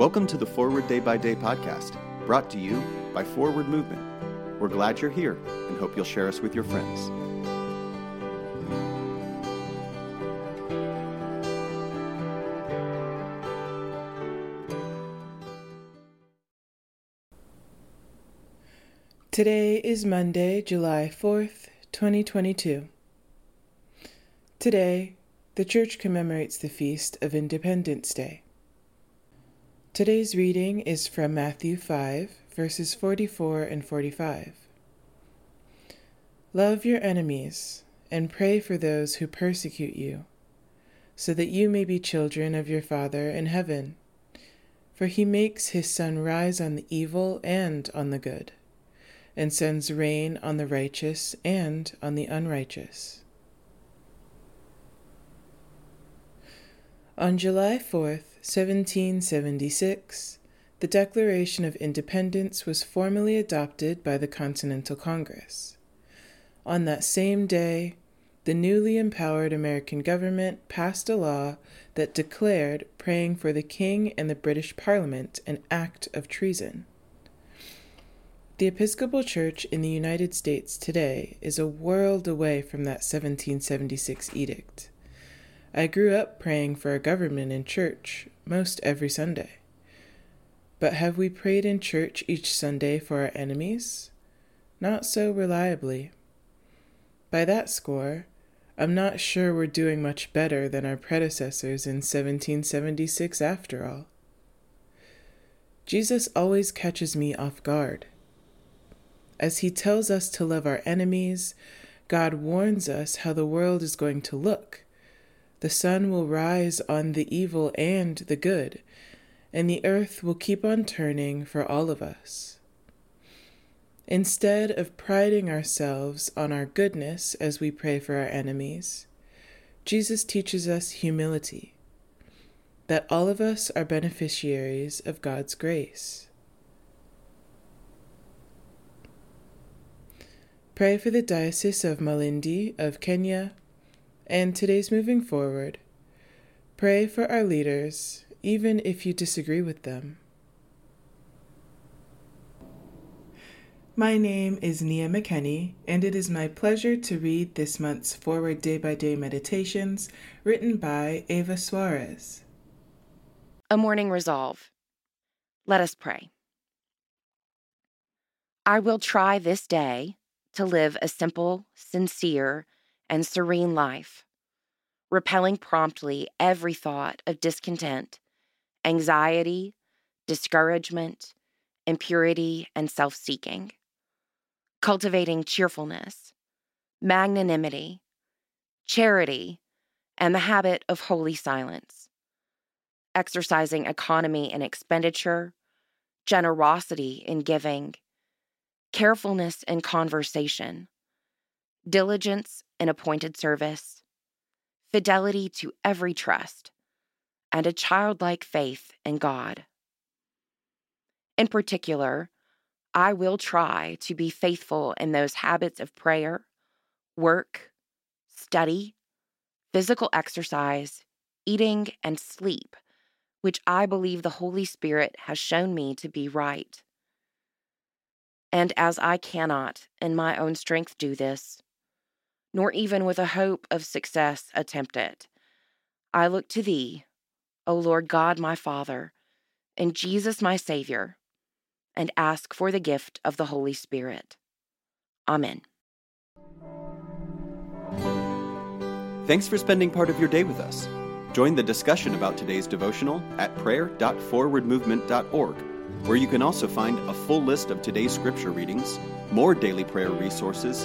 Welcome to the Forward Day by Day podcast, brought to you by Forward Movement. We're glad you're here and hope you'll share us with your friends. Today is Monday, July 4th, 2022. Today, the Church commemorates the feast of Independence Day. Today's reading is from Matthew 5, verses 44 and 45. Love your enemies and pray for those who persecute you, so that you may be children of your Father in heaven. For he makes his sun rise on the evil and on the good, and sends rain on the righteous and on the unrighteous. On July 4th, 1776, the Declaration of Independence was formally adopted by the Continental Congress. On that same day, the newly empowered American government passed a law that declared praying for the King and the British Parliament an act of treason. The Episcopal Church in the United States today is a world away from that 1776 edict. I grew up praying for our government in church most every Sunday. But have we prayed in church each Sunday for our enemies? Not so reliably. By that score, I'm not sure we're doing much better than our predecessors in 1776 after all. Jesus always catches me off guard. As he tells us to love our enemies, God warns us how the world is going to look the sun will rise on the evil and the good, and the earth will keep on turning for all of us. Instead of priding ourselves on our goodness as we pray for our enemies, Jesus teaches us humility, that all of us are beneficiaries of God's grace. Pray for the Diocese of Malindi of Kenya and today's moving forward. Pray for our leaders, even if you disagree with them. My name is Nia McKenney, and it is my pleasure to read this month's Forward Day by Day Meditations written by Eva Suarez. A morning resolve. Let us pray. I will try this day to live a simple, sincere, and serene life, repelling promptly every thought of discontent, anxiety, discouragement, impurity, and self seeking, cultivating cheerfulness, magnanimity, charity, and the habit of holy silence, exercising economy in expenditure, generosity in giving, carefulness in conversation, diligence in appointed service, fidelity to every trust, and a childlike faith in God. In particular, I will try to be faithful in those habits of prayer, work, study, physical exercise, eating, and sleep, which I believe the Holy Spirit has shown me to be right. And as I cannot, in my own strength, do this, nor even with a hope of success attempt it. I look to Thee, O Lord God my Father, and Jesus my Savior, and ask for the gift of the Holy Spirit. Amen. Thanks for spending part of your day with us. Join the discussion about today's devotional at prayer.forwardmovement.org, where you can also find a full list of today's scripture readings, more daily prayer resources,